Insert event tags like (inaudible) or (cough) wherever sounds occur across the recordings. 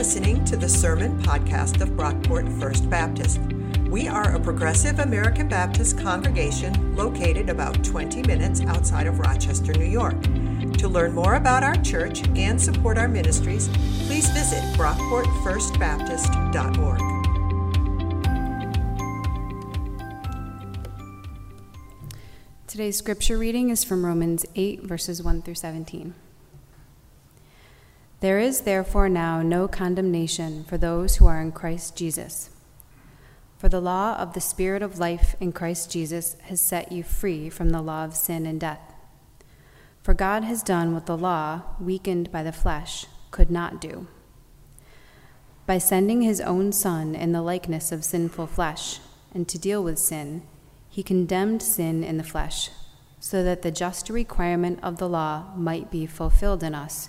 listening to the Sermon Podcast of Brockport First Baptist. We are a progressive American Baptist congregation located about 20 minutes outside of Rochester, New York. To learn more about our church and support our ministries, please visit brockportfirstbaptist.org. Today's scripture reading is from Romans 8, verses 1 through 17. There is therefore now no condemnation for those who are in Christ Jesus. For the law of the Spirit of life in Christ Jesus has set you free from the law of sin and death. For God has done what the law, weakened by the flesh, could not do. By sending his own Son in the likeness of sinful flesh, and to deal with sin, he condemned sin in the flesh, so that the just requirement of the law might be fulfilled in us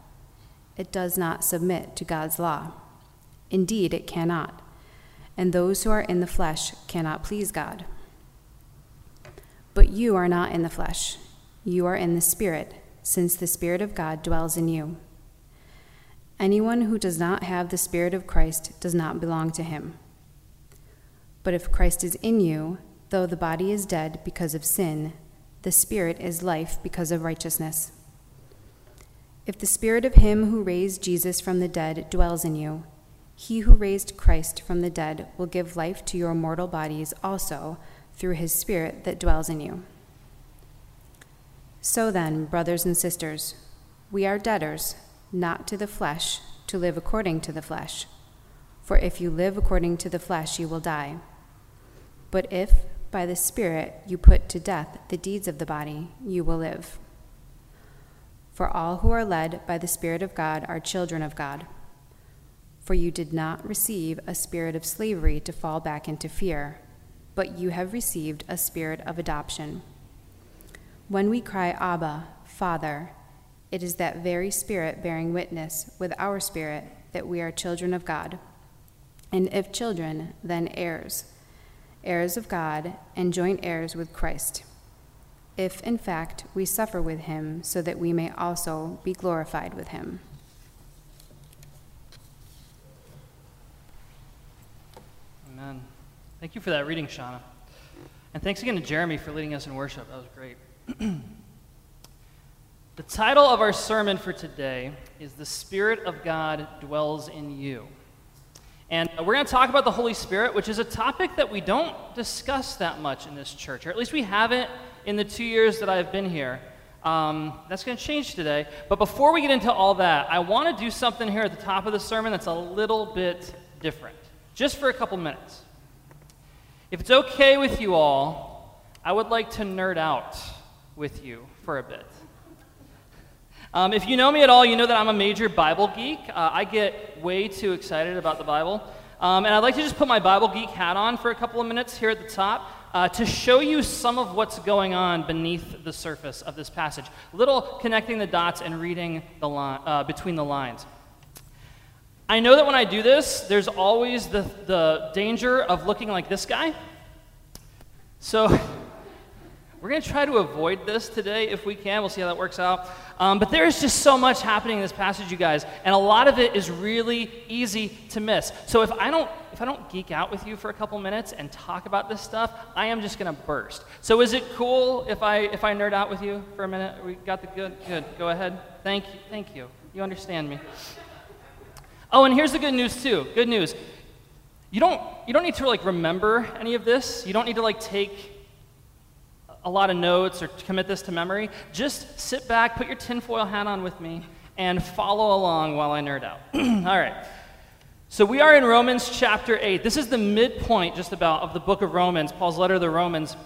it does not submit to God's law. Indeed, it cannot. And those who are in the flesh cannot please God. But you are not in the flesh, you are in the Spirit, since the Spirit of God dwells in you. Anyone who does not have the Spirit of Christ does not belong to him. But if Christ is in you, though the body is dead because of sin, the Spirit is life because of righteousness. If the spirit of him who raised Jesus from the dead dwells in you, he who raised Christ from the dead will give life to your mortal bodies also through his spirit that dwells in you. So then, brothers and sisters, we are debtors, not to the flesh, to live according to the flesh. For if you live according to the flesh, you will die. But if, by the Spirit, you put to death the deeds of the body, you will live. For all who are led by the Spirit of God are children of God. For you did not receive a spirit of slavery to fall back into fear, but you have received a spirit of adoption. When we cry, Abba, Father, it is that very Spirit bearing witness with our spirit that we are children of God. And if children, then heirs, heirs of God, and joint heirs with Christ if in fact we suffer with him, so that we may also be glorified with him. Amen. Thank you for that reading, Shauna. And thanks again to Jeremy for leading us in worship. That was great. (clears throat) the title of our sermon for today is The Spirit of God Dwells in You. And uh, we're going to talk about the Holy Spirit, which is a topic that we don't discuss that much in this church, or at least we haven't in the two years that I've been here. Um, that's going to change today. But before we get into all that, I want to do something here at the top of the sermon that's a little bit different, just for a couple minutes. If it's okay with you all, I would like to nerd out with you for a bit. Um, if you know me at all, you know that I'm a major Bible geek. Uh, I get way too excited about the Bible. Um, and I'd like to just put my Bible geek hat on for a couple of minutes here at the top uh, to show you some of what's going on beneath the surface of this passage. Little connecting the dots and reading the li- uh, between the lines. I know that when I do this, there's always the, the danger of looking like this guy. So (laughs) we're going to try to avoid this today if we can. We'll see how that works out. Um, but there is just so much happening in this passage, you guys, and a lot of it is really easy to miss. So if I don't if I don't geek out with you for a couple minutes and talk about this stuff, I am just going to burst. So is it cool if I if I nerd out with you for a minute? We got the good good. Go ahead. Thank you. Thank you. You understand me. Oh, and here's the good news too. Good news. You don't you don't need to like remember any of this. You don't need to like take a lot of notes or commit this to memory, just sit back, put your tinfoil hat on with me, and follow along while I nerd out. (clears throat) All right. So we are in Romans chapter 8. This is the midpoint, just about, of the book of Romans, Paul's letter to the Romans.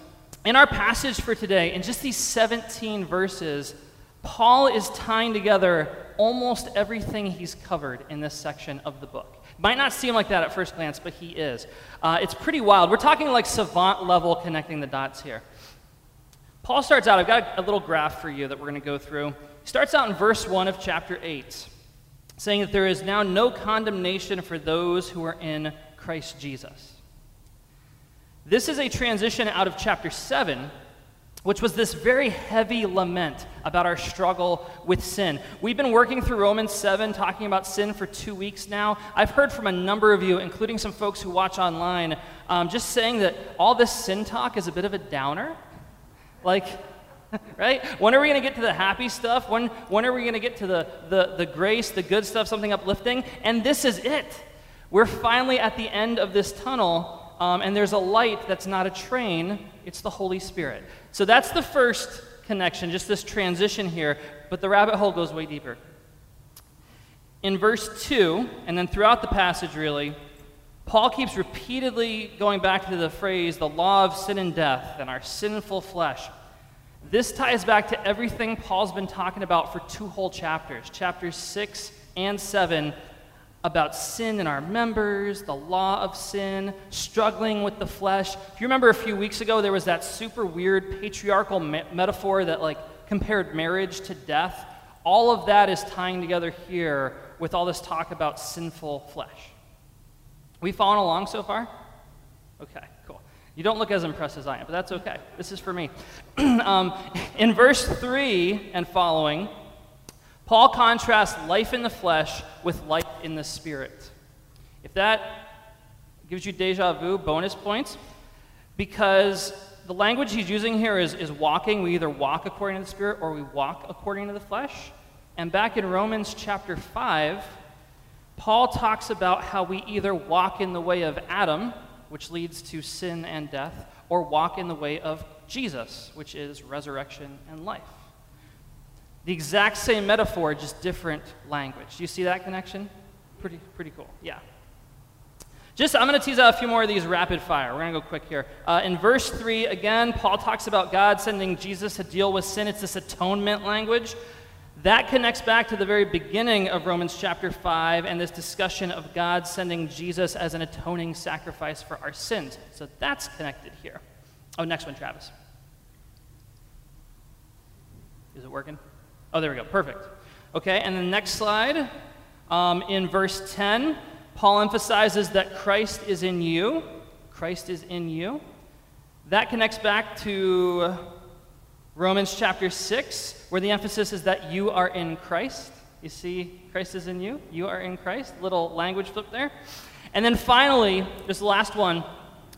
In our passage for today, in just these 17 verses, Paul is tying together almost everything he's covered in this section of the book. Might not seem like that at first glance, but he is. Uh, it's pretty wild. We're talking like savant level connecting the dots here. Paul starts out, I've got a little graph for you that we're going to go through. He starts out in verse 1 of chapter 8, saying that there is now no condemnation for those who are in Christ Jesus. This is a transition out of chapter 7, which was this very heavy lament about our struggle with sin. We've been working through Romans 7, talking about sin for two weeks now. I've heard from a number of you, including some folks who watch online, um, just saying that all this sin talk is a bit of a downer. Like, (laughs) right? When are we going to get to the happy stuff? When, when are we going to get to the, the, the grace, the good stuff, something uplifting? And this is it. We're finally at the end of this tunnel um, and there's a light that's not a train, it's the Holy Spirit. So that's the first connection, just this transition here, but the rabbit hole goes way deeper. In verse 2, and then throughout the passage, really, Paul keeps repeatedly going back to the phrase, the law of sin and death, and our sinful flesh. This ties back to everything Paul's been talking about for two whole chapters, chapters 6 and 7, about sin in our members, the law of sin, struggling with the flesh. If you remember a few weeks ago, there was that super weird patriarchal me- metaphor that like compared marriage to death. All of that is tying together here with all this talk about sinful flesh. We following along so far? Okay, cool. You don't look as impressed as I am, but that's okay. This is for me. (clears throat) um, in verse 3 and following, Paul contrasts life in the flesh with life in the spirit. If that gives you deja vu, bonus points, because the language he's using here is, is walking. We either walk according to the spirit or we walk according to the flesh. And back in Romans chapter 5, Paul talks about how we either walk in the way of Adam, which leads to sin and death, or walk in the way of Jesus, which is resurrection and life. The exact same metaphor, just different language. Do you see that connection? Pretty, pretty cool. Yeah. Just, I'm going to tease out a few more of these rapid fire. We're going to go quick here. Uh, in verse 3, again, Paul talks about God sending Jesus to deal with sin. It's this atonement language. That connects back to the very beginning of Romans chapter 5 and this discussion of God sending Jesus as an atoning sacrifice for our sins. So that's connected here. Oh, next one, Travis. Is it working? Oh, there we go. Perfect. Okay, and the next slide, um, in verse 10, Paul emphasizes that Christ is in you. Christ is in you. That connects back to Romans chapter 6, where the emphasis is that you are in Christ. You see, Christ is in you. You are in Christ. Little language flip there. And then finally, this last one,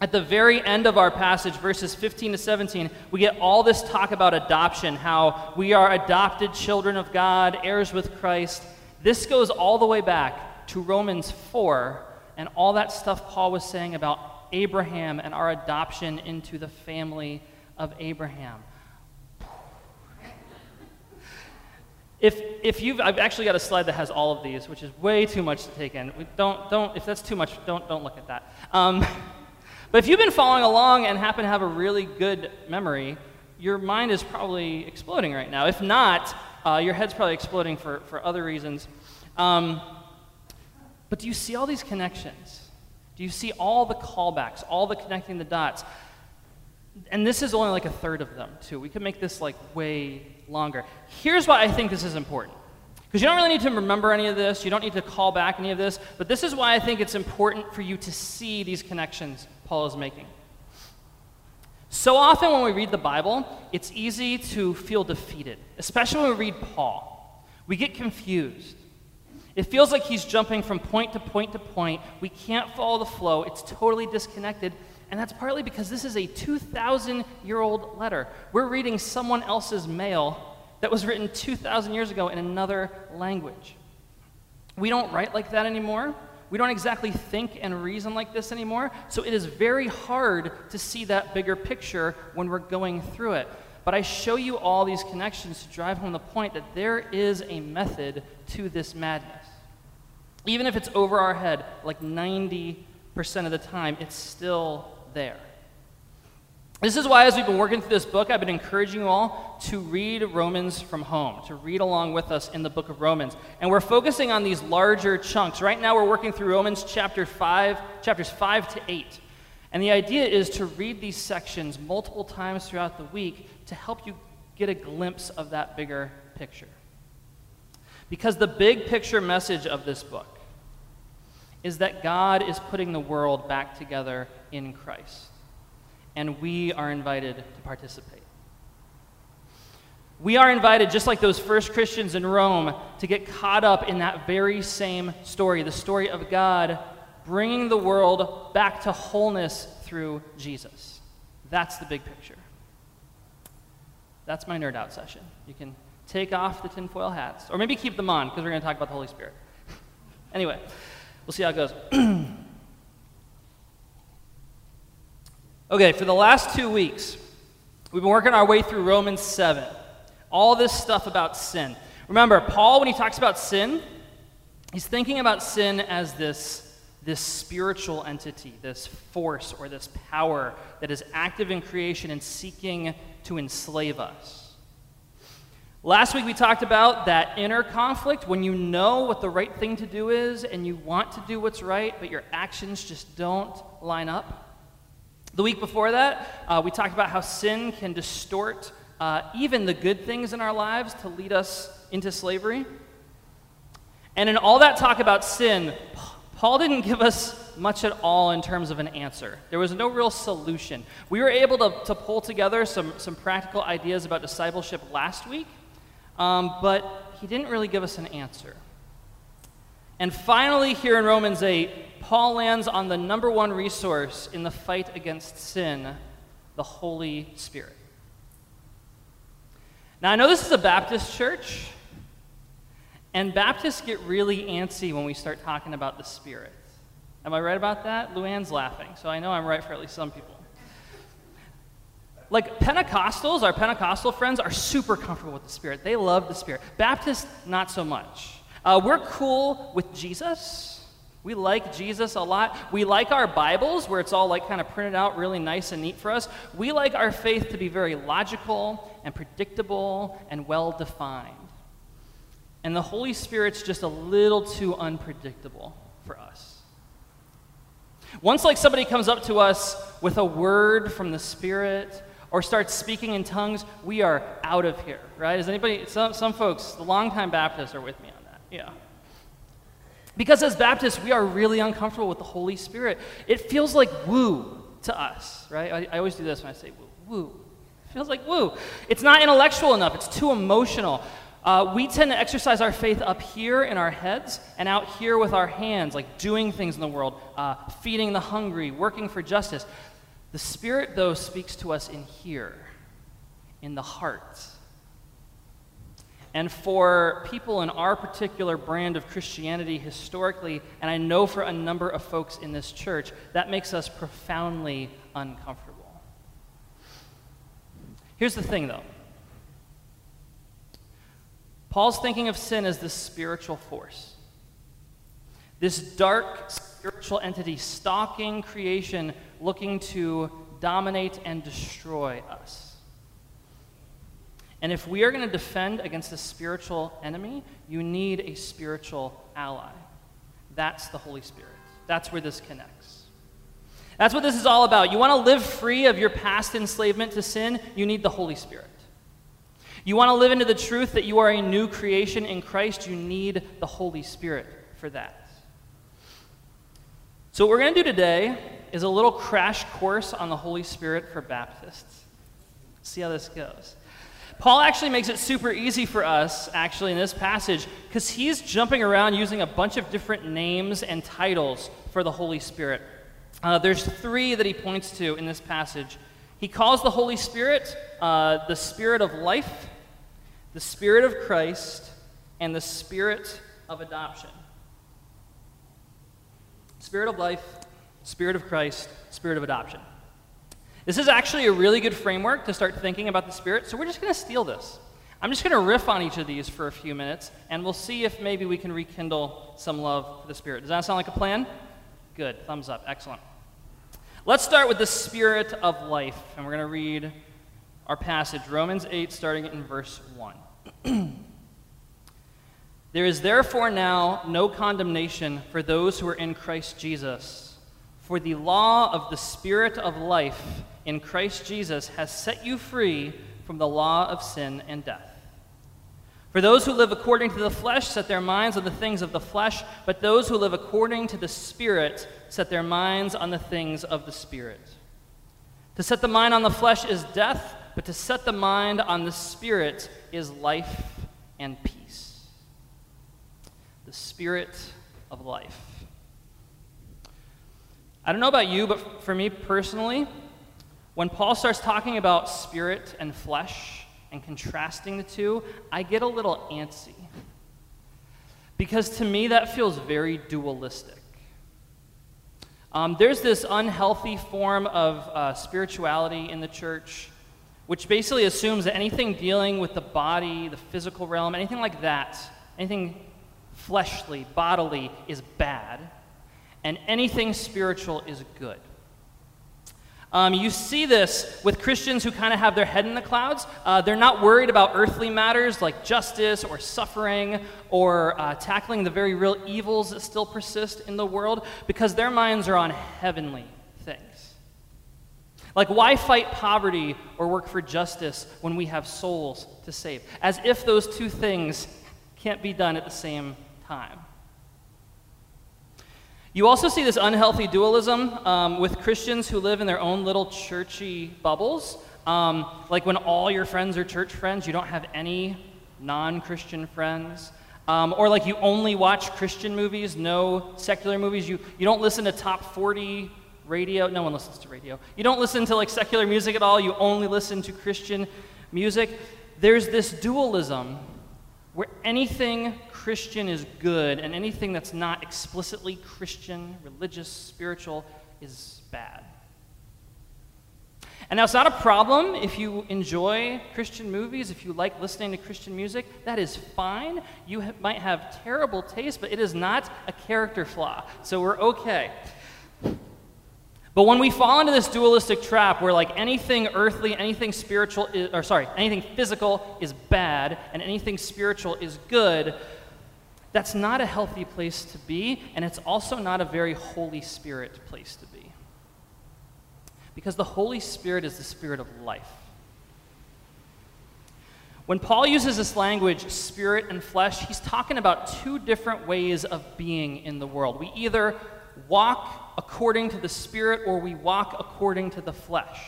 at the very end of our passage, verses 15 to 17, we get all this talk about adoption, how we are adopted children of God, heirs with Christ. This goes all the way back to Romans 4 and all that stuff Paul was saying about Abraham and our adoption into the family of Abraham. If, if you've, I've actually got a slide that has all of these, which is way too much to take in. We don't, don't, if that's too much, don't, don't look at that. Um, (laughs) But if you've been following along and happen to have a really good memory, your mind is probably exploding right now. If not, uh, your head's probably exploding for, for other reasons. Um, but do you see all these connections? Do you see all the callbacks, all the connecting the dots? And this is only like a third of them, too. We could make this like way longer. Here's why I think this is important. Because you don't really need to remember any of this, you don't need to call back any of this, but this is why I think it's important for you to see these connections Paul is making. So often when we read the Bible, it's easy to feel defeated, especially when we read Paul. We get confused. It feels like he's jumping from point to point to point. We can't follow the flow. It's totally disconnected. And that's partly because this is a 2,000 year old letter. We're reading someone else's mail that was written 2,000 years ago in another language. We don't write like that anymore. We don't exactly think and reason like this anymore, so it is very hard to see that bigger picture when we're going through it. But I show you all these connections to drive home the point that there is a method to this madness. Even if it's over our head, like 90% of the time, it's still there. This is why, as we've been working through this book, I've been encouraging you all to read Romans from home, to read along with us in the book of Romans. And we're focusing on these larger chunks. Right now, we're working through Romans chapter 5, chapters 5 to 8. And the idea is to read these sections multiple times throughout the week to help you get a glimpse of that bigger picture. Because the big picture message of this book is that God is putting the world back together in Christ and we are invited to participate. We are invited, just like those first Christians in Rome, to get caught up in that very same story the story of God bringing the world back to wholeness through Jesus. That's the big picture. That's my nerd out session. You can take off the tinfoil hats, or maybe keep them on because we're going to talk about the Holy Spirit. (laughs) anyway, we'll see how it goes. (clears throat) Okay, for the last two weeks, we've been working our way through Romans 7. All this stuff about sin. Remember, Paul, when he talks about sin, he's thinking about sin as this, this spiritual entity, this force or this power that is active in creation and seeking to enslave us. Last week we talked about that inner conflict when you know what the right thing to do is and you want to do what's right, but your actions just don't line up. The week before that, uh, we talked about how sin can distort uh, even the good things in our lives to lead us into slavery. And in all that talk about sin, Paul didn't give us much at all in terms of an answer. There was no real solution. We were able to, to pull together some, some practical ideas about discipleship last week, um, but he didn't really give us an answer. And finally, here in Romans 8, Paul lands on the number one resource in the fight against sin the Holy Spirit. Now, I know this is a Baptist church, and Baptists get really antsy when we start talking about the Spirit. Am I right about that? Luann's laughing, so I know I'm right for at least some people. Like Pentecostals, our Pentecostal friends are super comfortable with the Spirit. They love the Spirit. Baptists, not so much. Uh, we're cool with Jesus. We like Jesus a lot. We like our Bibles, where it's all like kind of printed out really nice and neat for us. We like our faith to be very logical and predictable and well defined. And the Holy Spirit's just a little too unpredictable for us. Once, like, somebody comes up to us with a word from the Spirit or starts speaking in tongues, we are out of here, right? Is anybody, some, some folks, the longtime Baptists are with me on that. yeah. Because as Baptists, we are really uncomfortable with the Holy Spirit. It feels like woo to us, right? I, I always do this when I say woo. Woo. It feels like woo. It's not intellectual enough, it's too emotional. Uh, we tend to exercise our faith up here in our heads and out here with our hands, like doing things in the world, uh, feeding the hungry, working for justice. The Spirit, though, speaks to us in here, in the heart. And for people in our particular brand of Christianity historically, and I know for a number of folks in this church, that makes us profoundly uncomfortable. Here's the thing, though Paul's thinking of sin as this spiritual force, this dark spiritual entity stalking creation, looking to dominate and destroy us. And if we are going to defend against a spiritual enemy, you need a spiritual ally. That's the Holy Spirit. That's where this connects. That's what this is all about. You want to live free of your past enslavement to sin, you need the Holy Spirit. You want to live into the truth that you are a new creation in Christ, you need the Holy Spirit for that. So, what we're going to do today is a little crash course on the Holy Spirit for Baptists. See how this goes. Paul actually makes it super easy for us, actually, in this passage, because he's jumping around using a bunch of different names and titles for the Holy Spirit. Uh, there's three that he points to in this passage. He calls the Holy Spirit uh, the Spirit of life, the Spirit of Christ, and the Spirit of adoption. Spirit of life, Spirit of Christ, Spirit of adoption. This is actually a really good framework to start thinking about the Spirit, so we're just going to steal this. I'm just going to riff on each of these for a few minutes, and we'll see if maybe we can rekindle some love for the Spirit. Does that sound like a plan? Good. Thumbs up. Excellent. Let's start with the spirit of life, and we're going to read our passage, Romans 8, starting in verse 1. (clears throat) there is therefore now no condemnation for those who are in Christ Jesus. For the law of the Spirit of life in Christ Jesus has set you free from the law of sin and death. For those who live according to the flesh set their minds on the things of the flesh, but those who live according to the Spirit set their minds on the things of the Spirit. To set the mind on the flesh is death, but to set the mind on the Spirit is life and peace. The Spirit of life. I don't know about you, but for me personally, when Paul starts talking about spirit and flesh, and contrasting the two, I get a little antsy. Because to me, that feels very dualistic. Um, there's this unhealthy form of uh, spirituality in the church, which basically assumes that anything dealing with the body, the physical realm, anything like that, anything fleshly, bodily, is bad, and anything spiritual is good. Um, you see this with Christians who kind of have their head in the clouds. Uh, they're not worried about earthly matters like justice or suffering or uh, tackling the very real evils that still persist in the world because their minds are on heavenly things. Like, why fight poverty or work for justice when we have souls to save? As if those two things can't be done at the same time. You also see this unhealthy dualism um, with Christians who live in their own little churchy bubbles. Um, like when all your friends are church friends, you don't have any non Christian friends. Um, or like you only watch Christian movies, no secular movies. You, you don't listen to top 40 radio. No one listens to radio. You don't listen to like secular music at all. You only listen to Christian music. There's this dualism where anything Christian is good, and anything that's not explicitly Christian, religious, spiritual, is bad. And now it's not a problem if you enjoy Christian movies, if you like listening to Christian music, that is fine. You ha- might have terrible taste, but it is not a character flaw. So we're okay. But when we fall into this dualistic trap where like anything earthly, anything spiritual is, or sorry, anything physical is bad and anything spiritual is good, that's not a healthy place to be, and it's also not a very Holy Spirit place to be. Because the Holy Spirit is the Spirit of life. When Paul uses this language, spirit and flesh, he's talking about two different ways of being in the world. We either walk according to the spirit or we walk according to the flesh.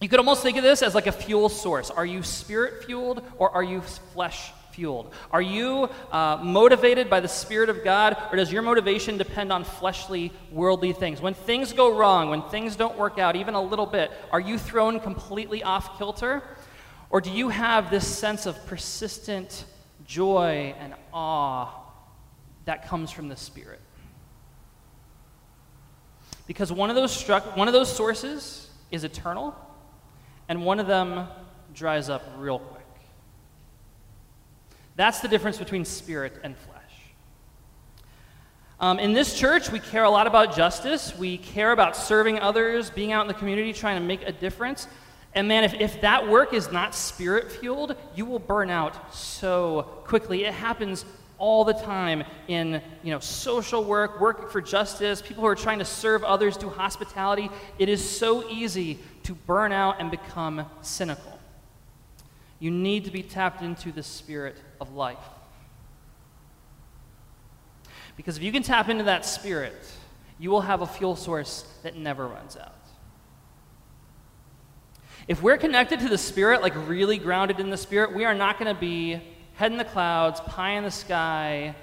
You could almost think of this as like a fuel source. Are you spirit fueled or are you flesh fueled? Are you uh, motivated by the Spirit of God, or does your motivation depend on fleshly, worldly things? When things go wrong, when things don't work out even a little bit, are you thrown completely off kilter? Or do you have this sense of persistent joy and awe that comes from the Spirit? Because one of those, one of those sources is eternal, and one of them dries up real quick. That's the difference between spirit and flesh. Um, in this church, we care a lot about justice. We care about serving others, being out in the community, trying to make a difference. And man, if, if that work is not spirit fueled, you will burn out so quickly. It happens all the time in you know, social work, work for justice, people who are trying to serve others, do hospitality. It is so easy to burn out and become cynical. You need to be tapped into the spirit of life. Because if you can tap into that spirit, you will have a fuel source that never runs out. If we're connected to the Spirit, like really grounded in the Spirit, we are not going to be head in the clouds, pie in the sky,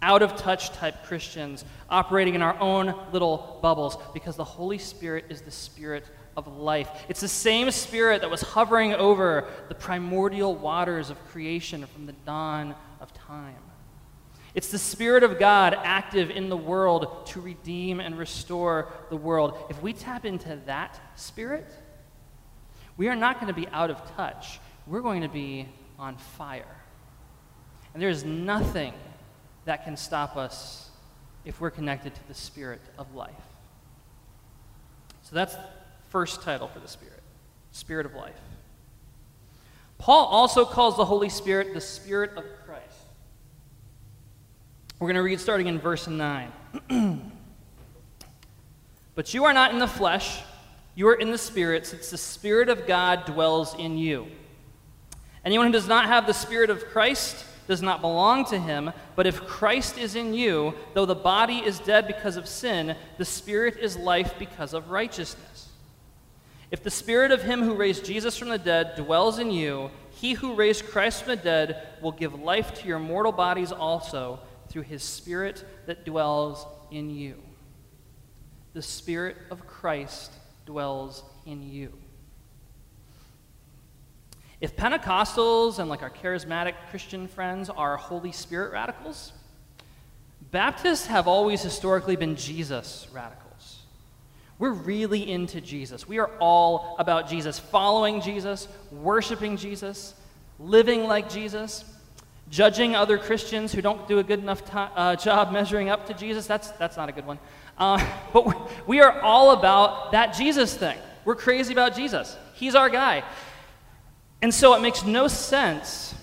out of touch type Christians operating in our own little bubbles because the Holy Spirit is the Spirit of life. It's the same spirit that was hovering over the primordial waters of creation from the dawn of time. It's the Spirit of God active in the world to redeem and restore the world. If we tap into that Spirit, we are not going to be out of touch. We're going to be on fire. And there is nothing that can stop us if we're connected to the Spirit of life. So that's first title for the Spirit Spirit of life. Paul also calls the Holy Spirit the Spirit of Christ. We're going to read starting in verse 9. (clears throat) but you are not in the flesh, you are in the Spirit, since the Spirit of God dwells in you. Anyone who does not have the Spirit of Christ does not belong to him, but if Christ is in you, though the body is dead because of sin, the Spirit is life because of righteousness. If the spirit of him who raised Jesus from the dead dwells in you, he who raised Christ from the dead will give life to your mortal bodies also through his spirit that dwells in you. The spirit of Christ dwells in you. If Pentecostals and like our charismatic Christian friends are Holy Spirit radicals, Baptists have always historically been Jesus radicals. We're really into Jesus. We are all about Jesus, following Jesus, worshiping Jesus, living like Jesus, judging other Christians who don't do a good enough to, uh, job measuring up to Jesus. That's, that's not a good one. Uh, (laughs) but we are all about that Jesus thing. We're crazy about Jesus. He's our guy. And so it makes no sense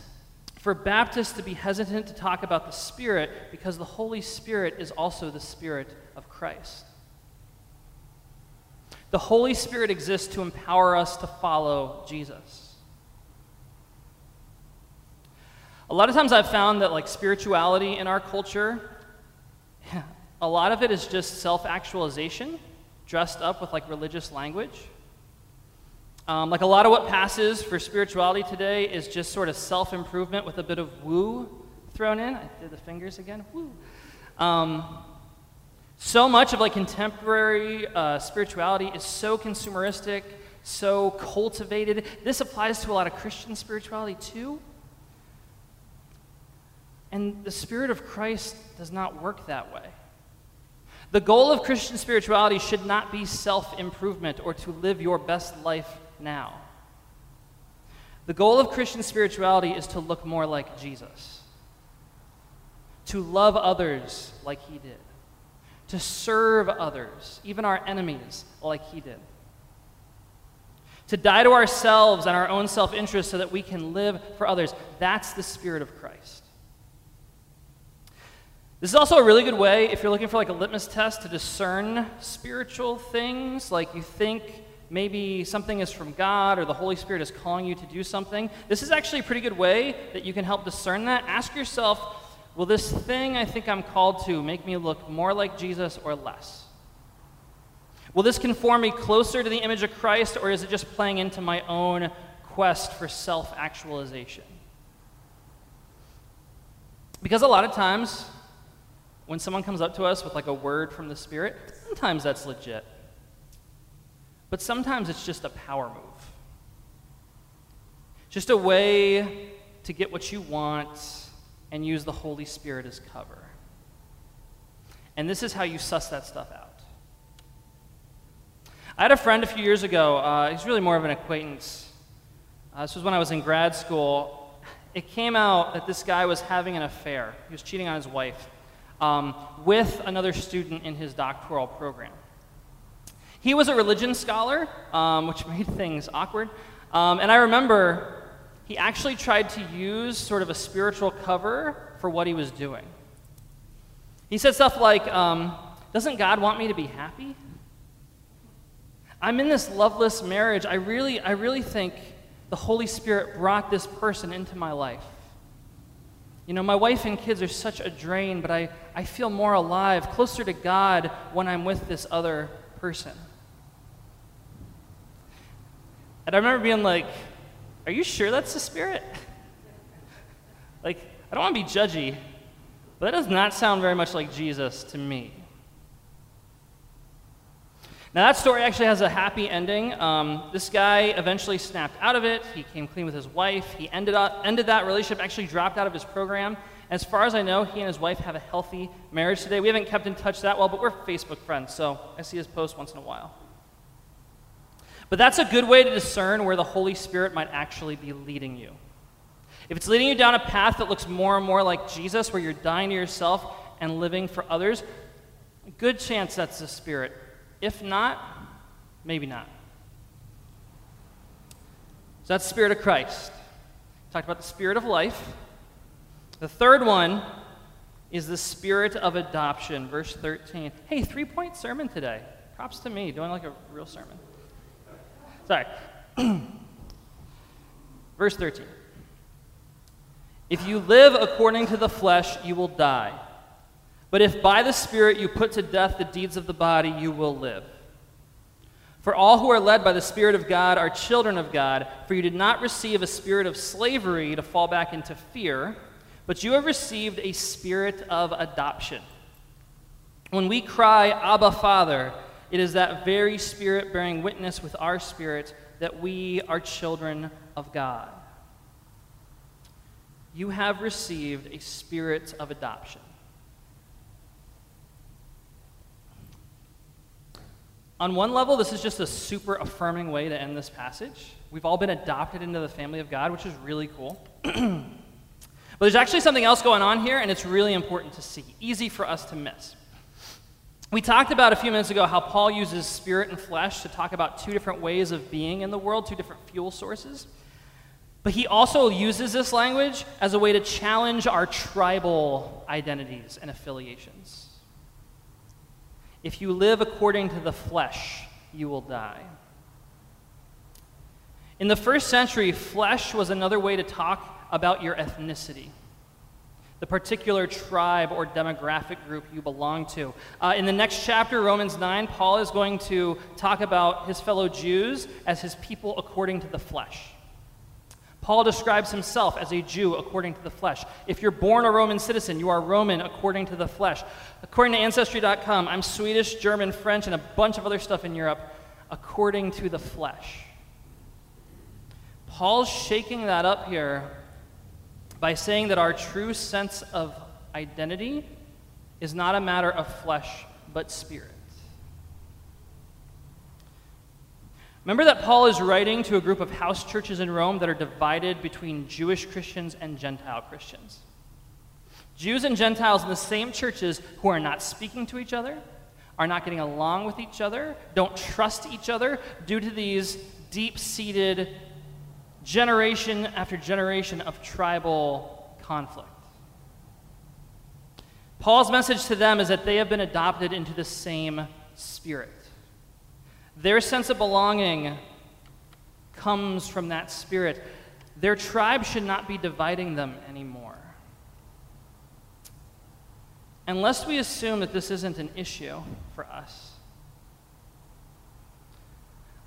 for Baptists to be hesitant to talk about the Spirit because the Holy Spirit is also the Spirit of Christ. The Holy Spirit exists to empower us to follow Jesus. A lot of times I've found that like spirituality in our culture, (laughs) a lot of it is just self-actualization dressed up with like religious language. Um, like a lot of what passes for spirituality today is just sort of self-improvement with a bit of woo thrown in. I did the fingers again. Woo. Um, so much of like contemporary uh, spirituality is so consumeristic, so cultivated. This applies to a lot of Christian spirituality too. And the Spirit of Christ does not work that way. The goal of Christian spirituality should not be self improvement or to live your best life now. The goal of Christian spirituality is to look more like Jesus, to love others like he did to serve others, even our enemies, like he did. To die to ourselves and our own self interest so that we can live for others. That's the Spirit of Christ. This is also a really good way if you're looking for like a litmus test to discern spiritual things, like you think maybe something is from God or the Holy Spirit is calling you to do something. This is actually a pretty good way that you can help discern that. Ask yourself, Will this thing I think I'm called to make me look more like Jesus or less? Will this conform me closer to the image of Christ, or is it just playing into my own quest for self actualization? Because a lot of times, when someone comes up to us with like a word from the Spirit, sometimes that's legit. But sometimes it's just a power move. Just a way to get what you want and use the Holy Spirit as cover. And this is how you suss that stuff out. I had a friend a few years ago, uh, he's really more of an acquaintance. Uh, this was when I was in grad school. It came out that this guy was having an affair, he was cheating on his wife um, with another student in his doctoral program. He was a religion scholar, um, which (laughs) made things awkward. Um, and I remember he actually tried to use sort of a spiritual cover for what he was doing. He said stuff like, um, Doesn't God want me to be happy? I'm in this loveless marriage. I really, I really think the Holy Spirit brought this person into my life. You know, my wife and kids are such a drain, but I, I feel more alive, closer to God when I'm with this other person. And I remember being like, are you sure that's the Spirit? (laughs) like, I don't want to be judgy, but that does not sound very much like Jesus to me. Now, that story actually has a happy ending. Um, this guy eventually snapped out of it. He came clean with his wife. He ended, up, ended that relationship, actually dropped out of his program. As far as I know, he and his wife have a healthy marriage today. We haven't kept in touch that well, but we're Facebook friends, so I see his posts once in a while. But that's a good way to discern where the Holy Spirit might actually be leading you. If it's leading you down a path that looks more and more like Jesus, where you're dying to yourself and living for others, good chance that's the Spirit. If not, Maybe not. So that's the Spirit of Christ. Talked about the Spirit of life. The third one is the Spirit of adoption, verse 13. Hey, three point sermon today. Props to me, doing like a real sermon. Sorry. (clears throat) verse 13. If you live according to the flesh, you will die. But if by the Spirit you put to death the deeds of the body, you will live. For all who are led by the Spirit of God are children of God, for you did not receive a spirit of slavery to fall back into fear, but you have received a spirit of adoption. When we cry, Abba, Father, it is that very Spirit bearing witness with our spirit that we are children of God. You have received a spirit of adoption. On one level, this is just a super affirming way to end this passage. We've all been adopted into the family of God, which is really cool. (clears throat) but there's actually something else going on here, and it's really important to see, easy for us to miss. We talked about a few minutes ago how Paul uses spirit and flesh to talk about two different ways of being in the world, two different fuel sources. But he also uses this language as a way to challenge our tribal identities and affiliations. If you live according to the flesh, you will die. In the first century, flesh was another way to talk about your ethnicity, the particular tribe or demographic group you belong to. Uh, in the next chapter, Romans 9, Paul is going to talk about his fellow Jews as his people according to the flesh. Paul describes himself as a Jew according to the flesh. If you're born a Roman citizen, you are Roman according to the flesh. According to Ancestry.com, I'm Swedish, German, French, and a bunch of other stuff in Europe according to the flesh. Paul's shaking that up here by saying that our true sense of identity is not a matter of flesh but spirit. Remember that Paul is writing to a group of house churches in Rome that are divided between Jewish Christians and Gentile Christians. Jews and Gentiles in the same churches who are not speaking to each other, are not getting along with each other, don't trust each other due to these deep seated generation after generation of tribal conflict. Paul's message to them is that they have been adopted into the same spirit. Their sense of belonging comes from that spirit. Their tribe should not be dividing them anymore. Unless we assume that this isn't an issue for us.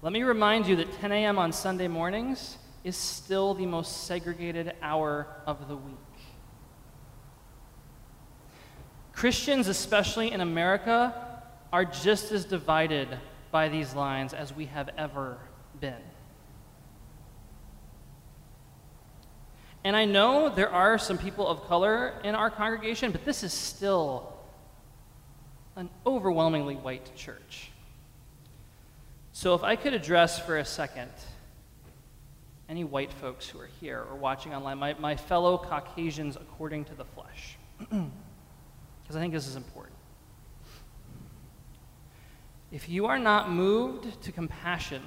Let me remind you that 10 a.m. on Sunday mornings is still the most segregated hour of the week. Christians, especially in America, are just as divided by these lines as we have ever been. And I know there are some people of color in our congregation, but this is still an overwhelmingly white church. So, if I could address for a second any white folks who are here or watching online, my, my fellow Caucasians according to the flesh, (clears throat) because I think this is important. If you are not moved to compassion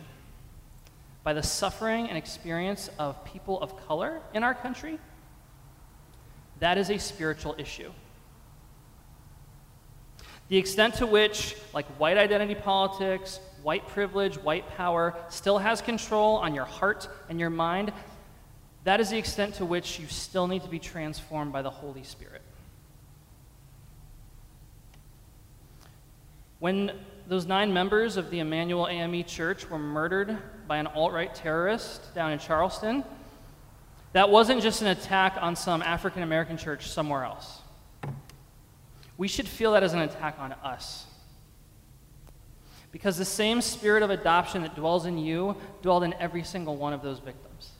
by the suffering and experience of people of color in our country, that is a spiritual issue. The extent to which, like white identity politics, white privilege, white power, still has control on your heart and your mind, that is the extent to which you still need to be transformed by the Holy Spirit. When those nine members of the Emanuel AME Church were murdered by an alt right terrorist down in Charleston, that wasn't just an attack on some African American church somewhere else. We should feel that as an attack on us. Because the same spirit of adoption that dwells in you dwelled in every single one of those victims.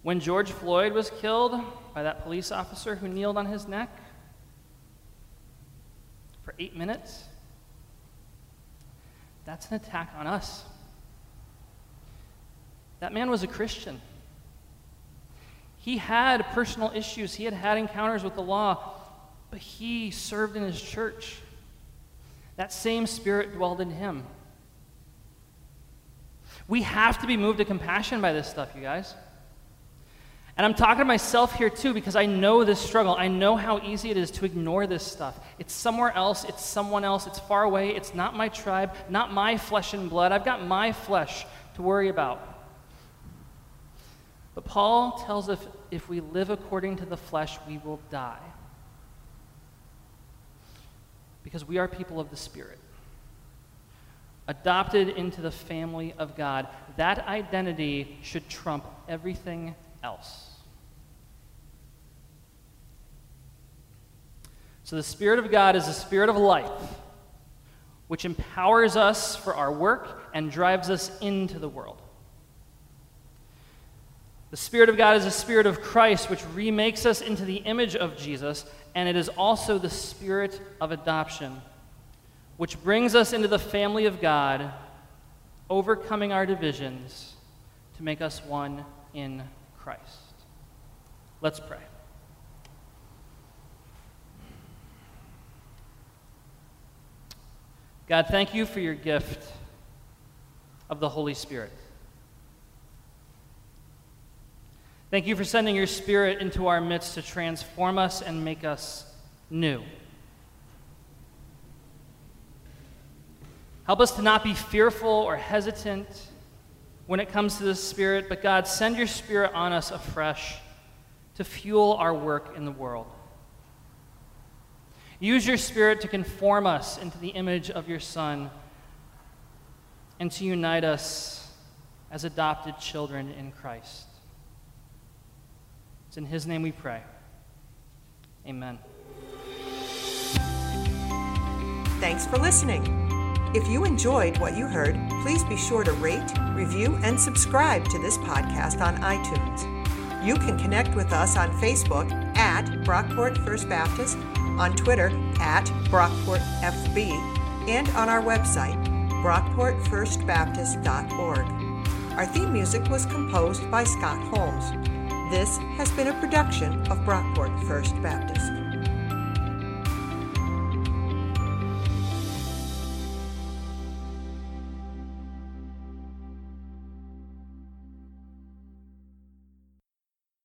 When George Floyd was killed by that police officer who kneeled on his neck, for eight minutes, that's an attack on us. That man was a Christian. He had personal issues, he had had encounters with the law, but he served in his church. That same Spirit dwelled in him. We have to be moved to compassion by this stuff, you guys. And I'm talking to myself here too because I know this struggle. I know how easy it is to ignore this stuff. It's somewhere else, it's someone else, it's far away, it's not my tribe, not my flesh and blood. I've got my flesh to worry about. But Paul tells us if we live according to the flesh, we will die. Because we are people of the Spirit adopted into the family of God. That identity should trump everything else. So, the Spirit of God is a spirit of life, which empowers us for our work and drives us into the world. The Spirit of God is a spirit of Christ, which remakes us into the image of Jesus, and it is also the spirit of adoption which brings us into the family of God, overcoming our divisions to make us one in Christ. Let's pray. God, thank you for your gift of the Holy Spirit. Thank you for sending your Spirit into our midst to transform us and make us new. Help us to not be fearful or hesitant when it comes to the Spirit, but God, send your Spirit on us afresh to fuel our work in the world. Use your Spirit to conform us into the image of your Son and to unite us as adopted children in Christ. It's in His name we pray. Amen. Thanks for listening. If you enjoyed what you heard, please be sure to rate, review, and subscribe to this podcast on iTunes. You can connect with us on Facebook at Brockport First Baptist, on Twitter at BrockportFB, and on our website, brockportfirstbaptist.org. Our theme music was composed by Scott Holmes. This has been a production of Brockport First Baptist.